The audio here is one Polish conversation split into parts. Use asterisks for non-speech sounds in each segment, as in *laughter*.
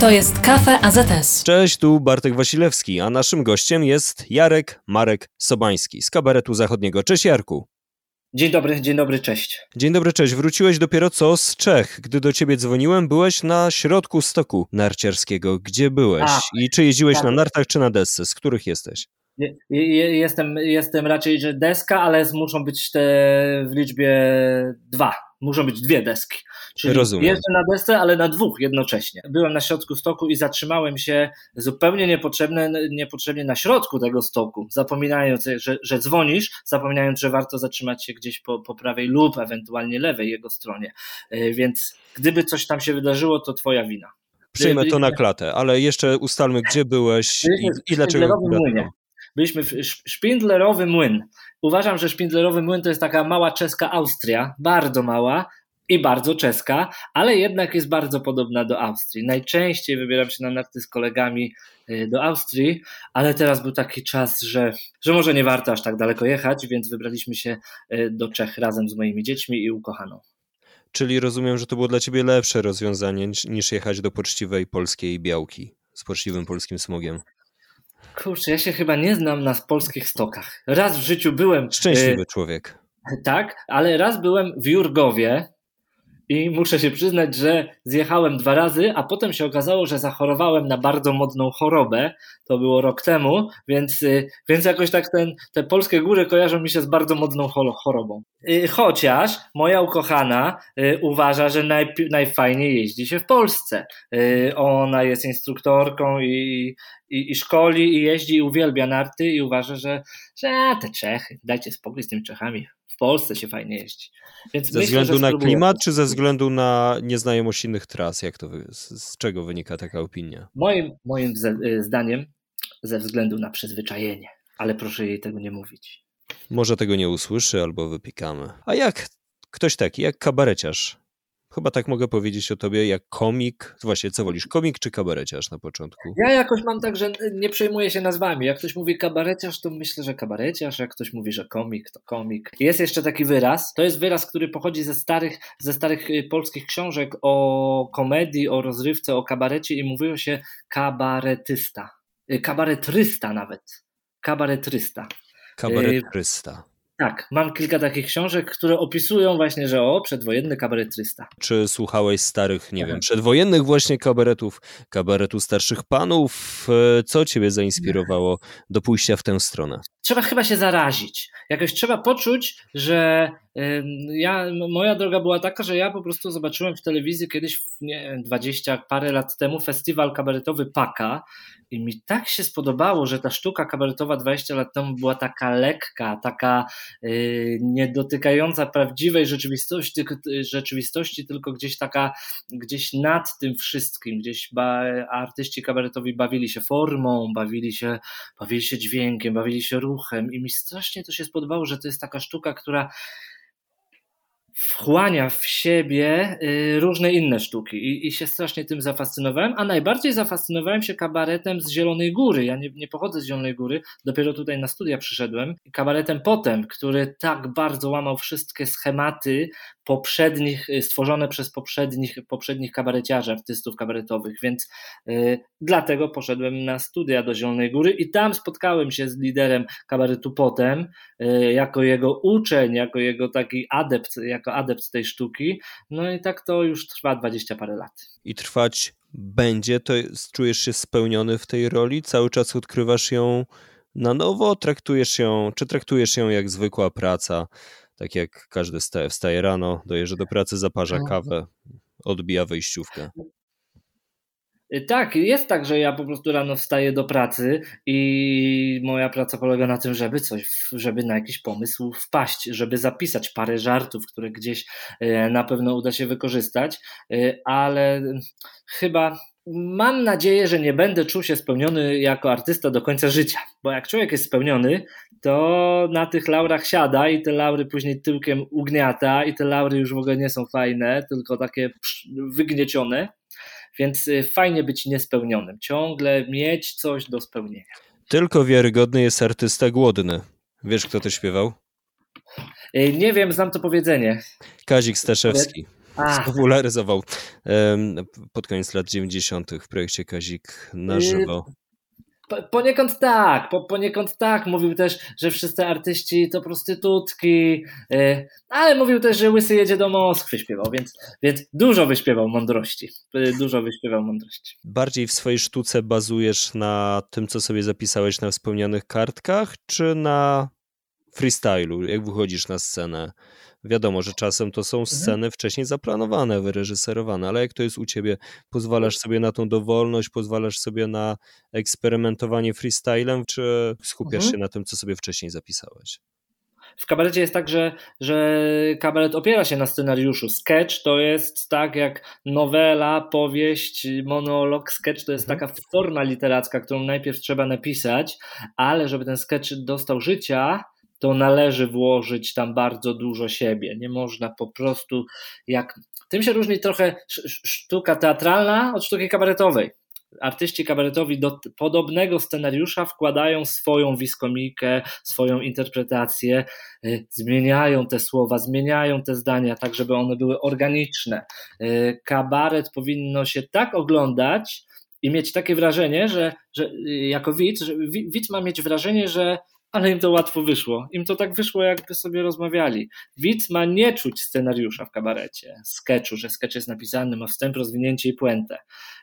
To jest Kafe AZS. Cześć, tu Bartek Wasilewski, a naszym gościem jest Jarek Marek Sobański z kabaretu zachodniego. Cześć Jarku. Dzień dobry, dzień dobry, cześć. Dzień dobry, cześć. Wróciłeś dopiero co z Czech. Gdy do ciebie dzwoniłem, byłeś na środku stoku narciarskiego. Gdzie byłeś? A, I czy jeździłeś tak. na nartach, czy na desce? Z których jesteś? Je- je- Jestem, jestem raczej, że deska, ale muszą być te w liczbie dwa. Muszą być dwie deski. Czyli Rozumiem. jeżdżę na desce, ale na dwóch jednocześnie. Byłem na środku stoku i zatrzymałem się zupełnie niepotrzebne, niepotrzebnie na środku tego stoku, zapominając, że, że dzwonisz, zapominając, że warto zatrzymać się gdzieś po, po prawej lub ewentualnie lewej jego stronie. E, Więc gdyby coś tam się wydarzyło, to twoja wina. Przyjmę to na klatę, ale jeszcze ustalmy, gdzie byłeś i, i dlaczego. Byliśmy w Sz- Szpindlerowy Młyn. Uważam, że Szpindlerowy Młyn to jest taka mała czeska Austria, bardzo mała i bardzo czeska, ale jednak jest bardzo podobna do Austrii. Najczęściej wybieram się na narty z kolegami y, do Austrii, ale teraz był taki czas, że, że może nie warto aż tak daleko jechać, więc wybraliśmy się y, do Czech razem z moimi dziećmi i ukochaną. Czyli rozumiem, że to było dla ciebie lepsze rozwiązanie niż jechać do poczciwej polskiej białki z poczciwym polskim smogiem. Kurczę, ja się chyba nie znam na polskich stokach. Raz w życiu byłem. y, Szczęśliwy człowiek. Tak, ale raz byłem w Jurgowie i muszę się przyznać, że zjechałem dwa razy, a potem się okazało, że zachorowałem na bardzo modną chorobę. To było rok temu, więc, y, więc jakoś tak ten, te polskie góry kojarzą mi się z bardzo modną chorobą. Y, Chociaż moja ukochana y, uważa, że najpi- najfajniej jeździ się w Polsce. Ona jest instruktorką i, i, i szkoli, i jeździ, i uwielbia narty, i uważa, że, że te Czechy, dajcie spokój z tymi Czechami. W Polsce się fajnie jeździ. Więc Ze myślę, względu na spróbuję. klimat, czy ze względu na nieznajomość innych tras? Jak to, z, z czego wynika taka opinia? Moim, moim y, zdaniem ze względu na przyzwyczajenie, ale proszę jej tego nie mówić. Może tego nie usłyszy albo wypikamy. A jak ktoś taki, jak kabareciarz? Chyba tak mogę powiedzieć o tobie, jak komik. Właśnie, co wolisz, komik czy kabareciarz na początku? Ja jakoś mam tak, że nie przejmuję się nazwami. Jak ktoś mówi kabareciarz, to myślę, że kabareciarz. Jak ktoś mówi, że komik, to komik. Jest jeszcze taki wyraz. To jest wyraz, który pochodzi ze starych, ze starych y, polskich książek o komedii, o rozrywce, o kabarecie i mówiło się kabaretysta. Y, Kabaretrysta nawet. Kabaretrysta. Kabaretrysta. Tak, mam kilka takich książek, które opisują właśnie, że o, przedwojenny kabaretrysta. Czy słuchałeś starych, nie Tak. wiem, przedwojennych właśnie kabaretów, kabaretu starszych panów? E, Co ciebie zainspirowało do pójścia w tę stronę? Trzeba chyba się zarazić. Jakoś trzeba poczuć, że ja, moja droga była taka, że ja po prostu zobaczyłem w telewizji kiedyś, nie wiem, 20 parę lat temu, festiwal kabaretowy Paka i mi tak się spodobało, że ta sztuka kabaretowa 20 lat temu była taka lekka, taka yy, nie dotykająca prawdziwej rzeczywistości, tylko, rzeczywistości, tylko gdzieś taka, gdzieś nad tym wszystkim, gdzieś ba, artyści kabaretowi bawili się formą, bawili się bawili się dźwiękiem, bawili się ruchem i mi strasznie to się spodobało, że to jest taka sztuka, która wchłania w siebie y, różne inne sztuki I, i się strasznie tym zafascynowałem, a najbardziej zafascynowałem się kabaretem z Zielonej Góry. Ja nie, nie pochodzę z Zielonej Góry, dopiero tutaj na studia przyszedłem. Kabaretem potem, który tak bardzo łamał wszystkie schematy poprzednich, y, stworzone przez poprzednich, poprzednich kabareciarzy, artystów kabaretowych, więc y, dlatego poszedłem na studia do Zielonej Góry i tam spotkałem się z liderem kabaretu potem, y, jako jego uczeń, jako jego taki adept, jako adept tej sztuki, no i tak to już trwa dwadzieścia parę lat. I trwać będzie, to jest, czujesz się spełniony w tej roli? Cały czas odkrywasz ją na nowo? Traktujesz ją, czy traktujesz ją jak zwykła praca? Tak jak każdy wstaje, wstaje rano, dojeżdża do pracy, zaparza No. kawę, odbija wejściówkę. Y, Tak, jest tak, że ja po prostu rano wstaję do pracy i moja praca polega na tym, żeby coś, żeby na jakiś pomysł wpaść, żeby zapisać parę żartów, które gdzieś y, na pewno uda się wykorzystać, y, ale chyba mam nadzieję, że nie będę czuł się spełniony jako artysta do końca życia, bo jak człowiek jest spełniony, to na tych laurach siada i te laury później tyłkiem ugniata i te laury już w ogóle nie są fajne, tylko takie wygniecione. Więc y, fajnie być niespełnionym, ciągle mieć coś do spełnienia. Tylko wiarygodny jest artysta głodny. Wiesz, kto to śpiewał? Nie wiem, znam to powiedzenie. Kazik Staszewski. Spopularyzował pod koniec lat 90. w projekcie Kazik na żywo. Poniekąd tak, po, poniekąd tak. Mówił też, że wszyscy artyści to prostytutki, yy, ale mówił też, że Łysy jedzie do Moskwy śpiewał, więc, więc dużo wyśpiewał mądrości. Yy, dużo wyśpiewał mądrości. Bardziej w swojej sztuce bazujesz na tym, co sobie zapisałeś na wspomnianych kartkach, czy na freestylu, jak wychodzisz na scenę? Wiadomo, że czasem to są mhm. sceny wcześniej zaplanowane, wyreżyserowane, ale jak to jest u ciebie? Pozwalasz sobie na tą dowolność, pozwalasz sobie na eksperymentowanie freestylem, czy skupiasz mhm. się na tym, co sobie wcześniej zapisałeś? W kabarecie jest tak, że, że kabaret opiera się na scenariuszu. Sketch to jest tak jak nowela, powieść, monolog. Sketch to jest mhm. taka forma literacka, którą najpierw trzeba napisać, ale żeby ten sketch dostał życia, to należy włożyć tam bardzo dużo siebie. Nie można po prostu jak. Tym się różni trochę sztuka teatralna od sztuki kabaretowej. Artyści kabaretowi do podobnego scenariusza wkładają swoją wiskomikę, swoją interpretację, y, zmieniają te słowa, zmieniają te zdania, tak żeby one były organiczne. Y, kabaret powinno się tak oglądać i mieć takie wrażenie, że, że y, jako widz, że widz ma mieć wrażenie, że ale im to łatwo wyszło. Im to tak wyszło, jakby sobie rozmawiali. Widz ma nie czuć scenariusza w kabarecie, sketchu, że sketch jest napisany, ma wstęp, rozwinięcie i puentę.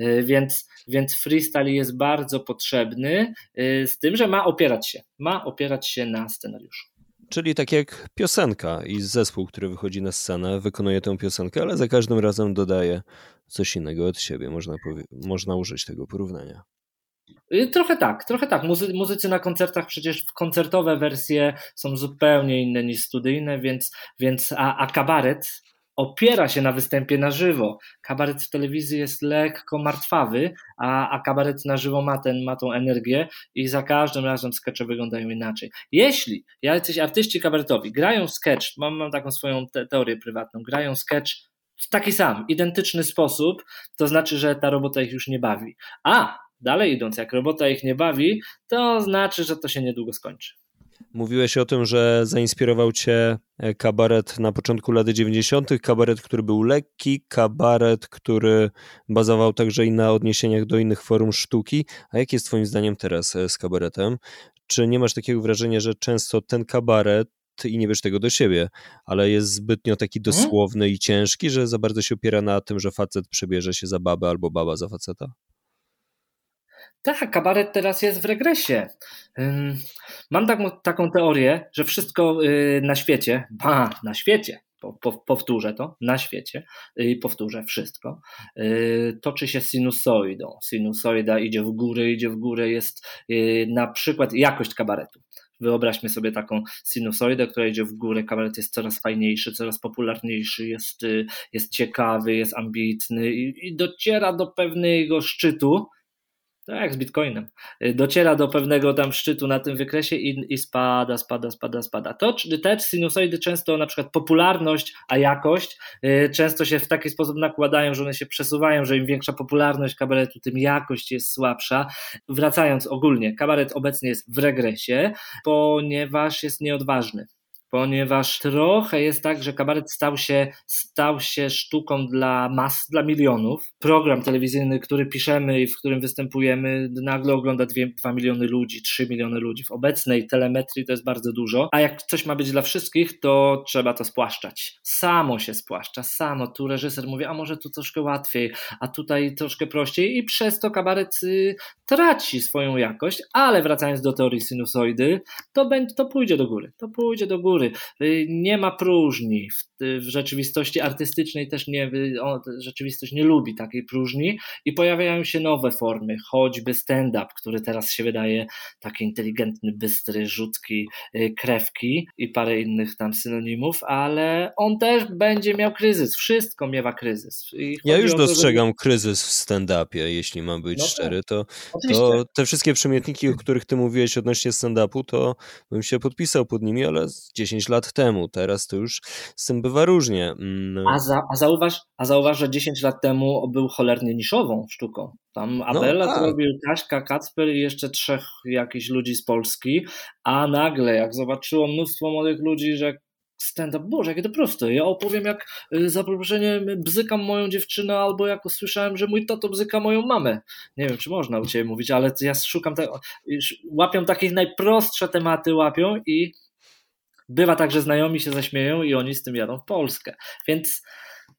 Y, więc, więc freestyle jest bardzo potrzebny, y, z tym, że ma opierać się, ma opierać się na scenariuszu. Czyli tak jak piosenka i zespół, który wychodzi na scenę, wykonuje tę piosenkę, ale za każdym razem dodaje coś innego od siebie. Można, można użyć tego porównania. Y, trochę tak, trochę tak. Muzy muzycy na koncertach przecież koncertowe wersje są zupełnie inne niż studyjne, więc, więc a, a kabaret opiera się na występie na żywo. Kabaret w telewizji jest lekko martwawy, a, a kabaret na żywo ma, ten, ma tą energię i za każdym razem skecze wyglądają inaczej. Jeśli jacyś artyści kabaretowi grają sketch, mam, mam taką swoją te teorię prywatną, grają sketch w taki sam, identyczny sposób, to znaczy, że ta robota ich już nie bawi. A dalej idąc, jak robota ich nie bawi, to znaczy, że to się niedługo skończy. Mówiłeś o tym, że zainspirował cię e, kabaret na początku lat 90., kabaret, który był lekki, kabaret, który bazował także i na odniesieniach do innych form sztuki. A jak jest Twoim zdaniem teraz e, z kabaretem? Czy nie masz takiego wrażenia, że często ten kabaret i nie wiesz tego do siebie, ale jest zbytnio taki mhm. dosłowny i ciężki, że za bardzo się opiera na tym, że facet przebierze się za babę albo baba za faceta? Tak, kabaret teraz jest w regresie. Mam taką, taką teorię, że wszystko y, na świecie, ba, na świecie, powtórzę to, na świecie i powtórzę wszystko, y, toczy się sinusoidą. Sinusoida idzie w górę, idzie w górę, jest y, na przykład jakość kabaretu. Wyobraźmy sobie taką sinusoidę, która idzie w górę, kabaret jest coraz fajniejszy, coraz popularniejszy, jest, jest ciekawy, jest ambitny i, i dociera do pewnego szczytu, tak jak z Bitcoinem. Y, dociera do pewnego tam szczytu na tym wykresie i, i spada, spada, spada, spada. To te sinusoidy często na przykład popularność, a jakość y, często się w taki sposób nakładają, że one się przesuwają, że im większa popularność kabaretu, tym jakość jest słabsza. Wracając ogólnie, kabaret obecnie jest w regresie, ponieważ jest nieodważny ponieważ trochę jest tak, że kabaret stał się, stał się sztuką dla mas, dla milionów. Program telewizyjny, który piszemy i w którym występujemy, nagle ogląda 2, miliony ludzi, 3 miliony ludzi. W obecnej telemetrii to jest bardzo dużo, a jak coś ma być dla wszystkich, to trzeba to spłaszczać. Samo się spłaszcza, samo. Tu reżyser mówi, a może tu troszkę łatwiej, a tutaj troszkę prościej i przez to kabaret y, traci swoją jakość, ale wracając do teorii sinusoidy, to, będzie, to pójdzie do góry. To pójdzie do góry Y, nie ma próżni. W, rzeczywistości artystycznej też nie, on, rzeczywistość nie lubi takiej próżni i pojawiają się nowe formy, choćby stand-up, który teraz się wydaje taki inteligentny, bystry, rzutki, y, krewki i parę innych tam synonimów, ale on też będzie miał kryzys. Wszystko miewa kryzys. ja już dostrzegam że... kryzys w stand-upie, jeśli mam być no szczery. To, to te wszystkie przymiotniki, o których ty mówiłeś odnośnie stand-upu, to bym się podpisał pod nimi, ale 10 10 lat temu. Teraz to już z tym bywa różnie. Mm. A, za, a, zauważ, a zauważ, że 10 lat temu był cholernie niszową sztuką. Tam no Abela no, tak. robił Kaśka, Kacper i jeszcze trzech jakichś ludzi z Polski, a nagle jak zobaczyło mnóstwo młodych ludzi, że stand-up, Boże, jakie to proste. Ja opowiem, jak y, za przeproszeniem bzykam moją dziewczynę, albo jak usłyszałem, że mój tato bzyka moją mamę. Nie wiem, czy można u Ciebie mówić, ale ja szukam tego. Łapią takie najprostsze tematy, łapią i bywa tak, że znajomi się zaśmieją i oni z tym jadą w Polskę. Więc,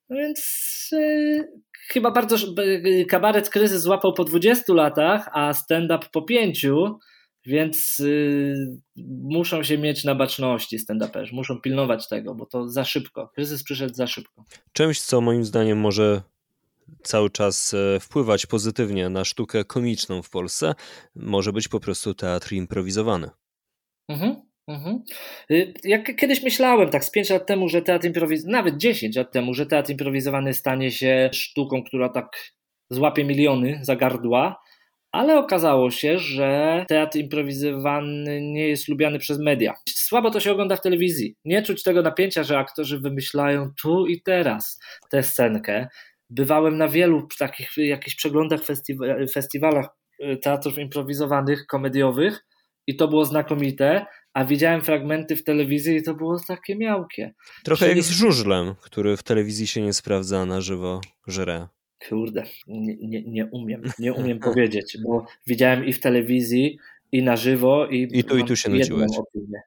więc yy, chyba bardzo. Kabaret kryzys złapał po 20 latach, a stand-up po pięciu więc yy, muszą się mieć na baczności stand-uperzy, muszą pilnować tego, bo to za szybko. Kryzys przyszedł za szybko. Czymś, co moim zdaniem może cały czas e, wpływać pozytywnie na sztukę komiczną w Polsce, może być po prostu teatr improwizowany. Mhm. Mhm. Y, jak kiedyś myślałem, tak z 5 lat temu, że teatr improwizowany, nawet 10 lat temu, że teatr improwizowany stanie się sztuką, która tak złapie miliony za gardła, ale okazało się, że teatr improwizowany nie jest lubiany przez media. Słabo to się ogląda w telewizji. Nie czuć tego napięcia, że aktorzy wymyślają tu i teraz tę scenkę. Bywałem na wielu takich jakichś przeglądach, festiwalach y, teatrów improwizowanych, komediowych i to było znakomite, a widziałem fragmenty w telewizji i to było takie miałkie. Trochę Czyli... jak z żużlem, który w telewizji się nie sprawdza, na żywo żre. Kurde, nie, nie, nie umiem, nie umiem *laughs* powiedzieć, bo widziałem i w telewizji, i na żywo, i, I tu, i tu się nuciłeś. Opinię.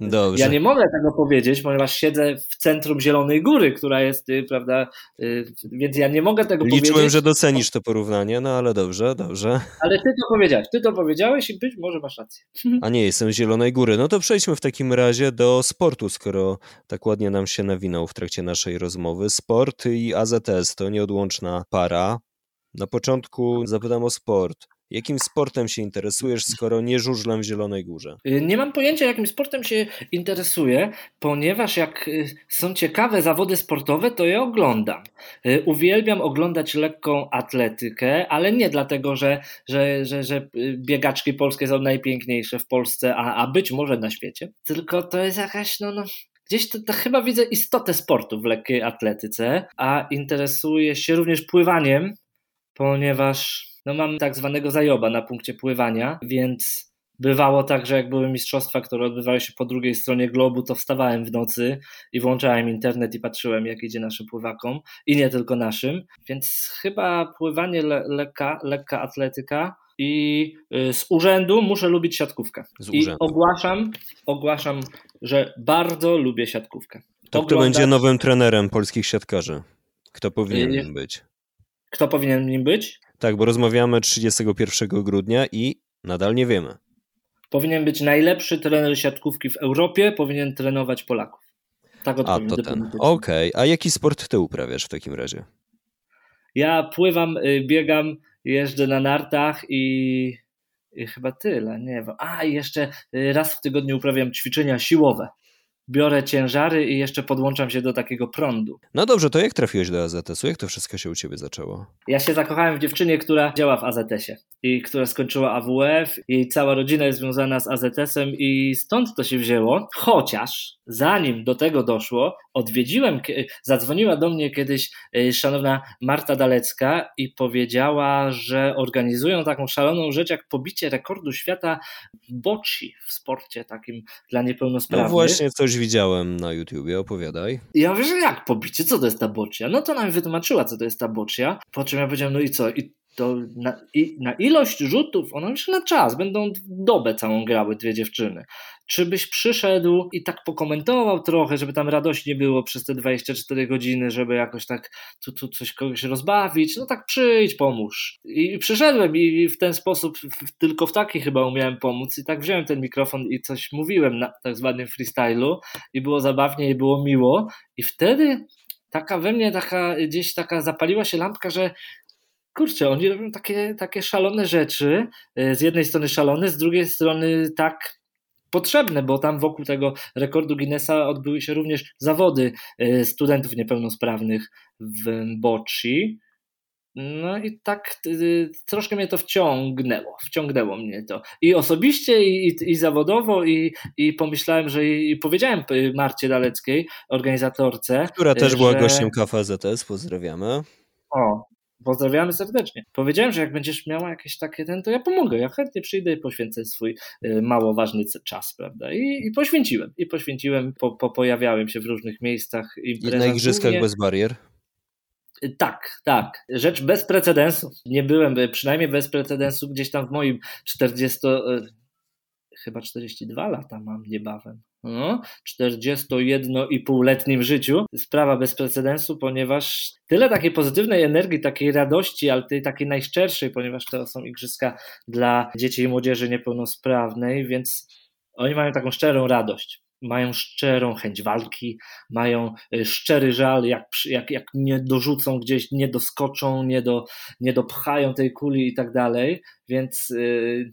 Dobrze. Ja nie mogę tego powiedzieć, ponieważ siedzę w centrum Zielonej Góry, która jest, y, prawda, y, więc ja nie mogę tego Liczyłem, powiedzieć. Liczyłem, że docenisz to porównanie, no ale dobrze, dobrze. Ale ty to powiedziałeś, ty to powiedziałeś i być może masz rację. A nie, jestem z Zielonej Góry. No to przejdźmy w takim razie do sportu, skoro tak ładnie nam się nawinął w trakcie naszej rozmowy. Sport i AZS to nieodłączna para. Na początku zapytam o sport. Jakim sportem się interesujesz, skoro nie żużlem w Zielonej Górze? Y, nie mam pojęcia, jakim sportem się interesuję, ponieważ jak y, są ciekawe zawody sportowe, to je oglądam. Y, uwielbiam oglądać lekką atletykę, ale nie dlatego, że, że, że, że biegaczki polskie są najpiękniejsze w Polsce, a, a być może na świecie, tylko to jest jakaś, no, no gdzieś to, to, chyba widzę istotę sportu w lekkiej atletyce, a interesuję się również pływaniem, ponieważ no mam tak zwanego zajoba na punkcie pływania, więc bywało tak, że jak były mistrzostwa, które odbywały się po drugiej stronie globu, to wstawałem w nocy i włączałem internet i patrzyłem, jak idzie naszym pływakom i nie tylko naszym, więc chyba pływanie le lekka, lekka atletyka i y, z urzędu muszę lubić siatkówkę. Z I ogłaszam, ogłaszam, że bardzo lubię siatkówkę. To kto będzie nowym trenerem polskich siatkarzy? Kto powinien nim być? Kto powinien nim być? Tak, bo rozmawiamy 31 grudnia i nadal nie wiemy. Powinien być najlepszy trener siatkówki w Europie, powinien trenować Polaków. Tak odpowiem. A to ten. Okej, okay. a jaki sport ty uprawiasz w takim razie? Ja pływam, y, biegam, jeżdżę na nartach i, i chyba tyle, nie wiem. A, jeszcze y, raz w tygodniu uprawiam ćwiczenia siłowe biorę ciężary i jeszcze podłączam się do takiego prądu. No dobrze, to jak trafiłeś do AZS-u? Jak to wszystko się u ciebie zaczęło? Ja się zakochałem w dziewczynie, która działa w AZS-ie i która skończyła AWF. Jej cała rodzina jest związana z AZS-em i stąd to się wzięło. Chociaż zanim do tego doszło, odwiedziłem, zadzwoniła do mnie kiedyś y, szanowna Marta Dalecka i powiedziała, że organizują taką szaloną rzecz jak pobicie rekordu świata w bocci, w sporcie takim dla niepełnosprawnych. No właśnie coś widziałem na YouTubie, opowiadaj. Ja że jak pobicie? Co to jest ta bocia? No to nam wytłumaczyła, co to jest ta bocia, po czym ja powiedziałem, no i co? I to na, i, na ilość rzutów, one już na czas, będą dobę całą grały dwie dziewczyny. Czy byś przyszedł i tak pokomentował trochę, żeby tam radośnie było przez te 24 godziny, żeby jakoś tak tu, tu coś kogoś rozbawić? No tak przyjdź, pomóż. I przyszedłem i w ten sposób, tylko w taki chyba umiałem pomóc i tak wziąłem ten mikrofon i coś mówiłem na tak zwanym freestylu i było zabawnie i było miło i wtedy taka we mnie taka gdzieś taka zapaliła się lampka, że kurczę, oni robią takie, takie szalone rzeczy. E, z jednej strony szalone, z drugiej strony tak potrzebne, bo tam wokół tego rekordu Guinnessa odbyły się również zawody e, studentów niepełnosprawnych w Bocci. No i tak y, troszkę mnie to wciągnęło, wciągnęło mnie to. I osobiście, i, i zawodowo, i, i pomyślałem, że i, powiedziałem Marcie Daleckiej, organizatorce. Która też że... była gościem KFZS, pozdrawiamy. O, Pozdrawiamy serdecznie. Powiedziałem, że jak będziesz miała jakieś takie ten, to ja pomogę. Ja chętnie przyjdę i poświęcę swój y, mało ważny czas, prawda? I, i poświęciłem. I poświęciłem, po, po, pojawiałem się w różnych miejscach. I na igrzyskach bez barier? Tak, tak. Rzecz bez precedensu. Nie byłem, przynajmniej bez precedensu, gdzieś tam w moim 40, chyba 42 lata mam niebawem. No, 41,5-letnim życiu. Sprawa bez precedensu, ponieważ tyle takiej pozytywnej energii, takiej radości, ale tej takiej najszczerszej, ponieważ to są igrzyska dla dzieci i młodzieży niepełnosprawnej, więc oni mają taką szczerą radość. Mają szczerą chęć walki, mają y, szczery żal, jak, jak, jak nie dorzucą gdzieś, nie doskoczą, nie, do, nie dopchają tej kuli i tak dalej. Więc yy,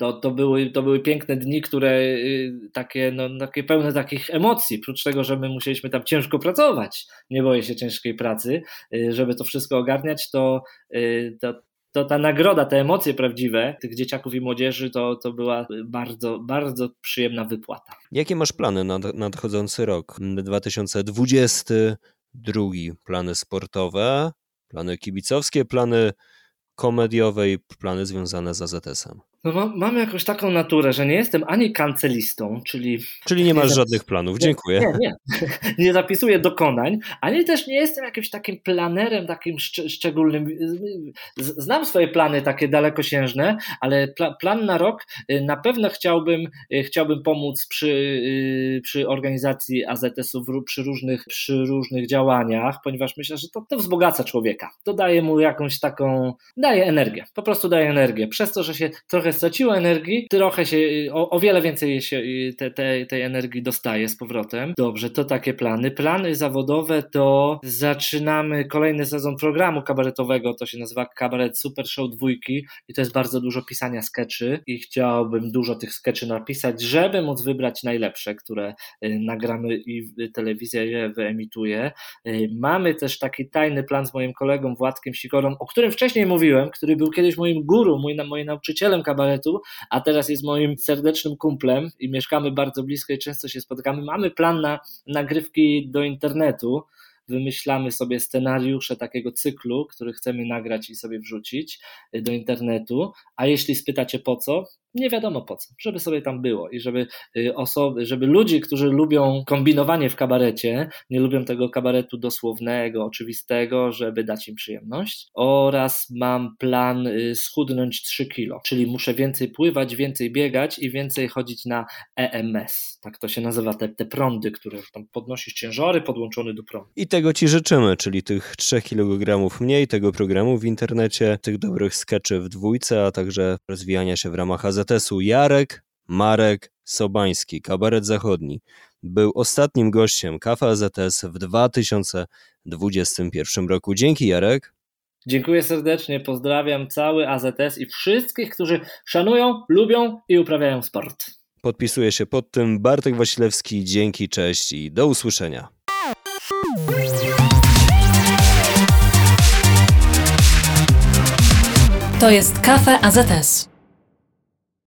to, to, były, to były piękne dni, które y, takie, no, takie pełne takich emocji, prócz tego, że my musieliśmy tam ciężko pracować, nie boję się ciężkiej pracy, y, żeby to wszystko ogarniać, to, y, to, to ta nagroda, te emocje prawdziwe tych dzieciaków i młodzieży, to, to była bardzo, bardzo przyjemna wypłata. Jakie masz plany na nadchodzący rok? 2022, plany sportowe, plany kibicowskie, plany komediowe i plany związane z AZS-em. No mam, mam jakąś taką naturę, że nie jestem ani kancelistą, czyli... Czyli nie masz nie żadnych planów, dziękuję. Nie, nie, *laughs* nie zapisuję dokonań, ani też nie jestem jakimś takim planerem, takim szcz szczególnym. Znam swoje plany takie dalekosiężne, ale pla plan na rok y, na pewno chciałbym, y, chciałbym pomóc przy, y, przy organizacji AZS-ów, przy różnych, przy różnych działaniach, ponieważ myślę, że to, to wzbogaca człowieka. To daje mu jakąś taką, daje energię, po prostu daje energię. Przez to, że się trochę trochę straciło energii, trochę się, o, o wiele więcej się te, te, tej energii dostaje z powrotem. Dobrze, to takie plany. Plany zawodowe to zaczynamy kolejny sezon programu kabaretowego, to się nazywa Kabaret Super Show dwójki i to jest bardzo dużo pisania skeczy i chciałbym dużo tych skeczy napisać, żeby móc wybrać najlepsze, które y, nagramy i telewizja je wyemituje. Y, mamy też taki tajny plan z moim kolegą Władkiem Sikorą, o którym wcześniej mówiłem, który był kiedyś moim guru, mój, moim nauczycielem kabaretu kabaretu, a teraz jest moim serdecznym kumplem i mieszkamy bardzo blisko i często się spotykamy. Mamy plan na nagrywki do internetu. Wymyślamy sobie scenariusze takiego cyklu, który chcemy nagrać i sobie wrzucić do internetu. A jeśli spytacie po co, nie wiadomo po co, żeby sobie tam było i żeby y, osoby, żeby ludzie, którzy lubią kombinowanie w kabarecie, nie lubią tego kabaretu dosłownego, oczywistego, żeby dać im przyjemność. Oraz mam plan y, schudnąć 3 kilo, czyli muszę więcej pływać, więcej biegać i więcej chodzić na EMS. Tak to się nazywa, te, te prądy, które tam podnosisz ciężary podłączony do prądu. I tego ci życzymy, czyli tych 3 kg mniej, tego programu w internecie, tych dobrych skeczy w dwójce, a także rozwijania się w ramach AZ AZS-u Jarek Marek Sobański, kabaret zachodni, był ostatnim gościem Kafa AZS w 2021 roku. Dzięki Jarek. Dziękuję serdecznie, pozdrawiam cały AZS i wszystkich, którzy szanują, lubią i uprawiają sport. Podpisuję się pod tym. Bartek Wasilewski, dzięki, cześć i do usłyszenia. To jest Kafe AZS.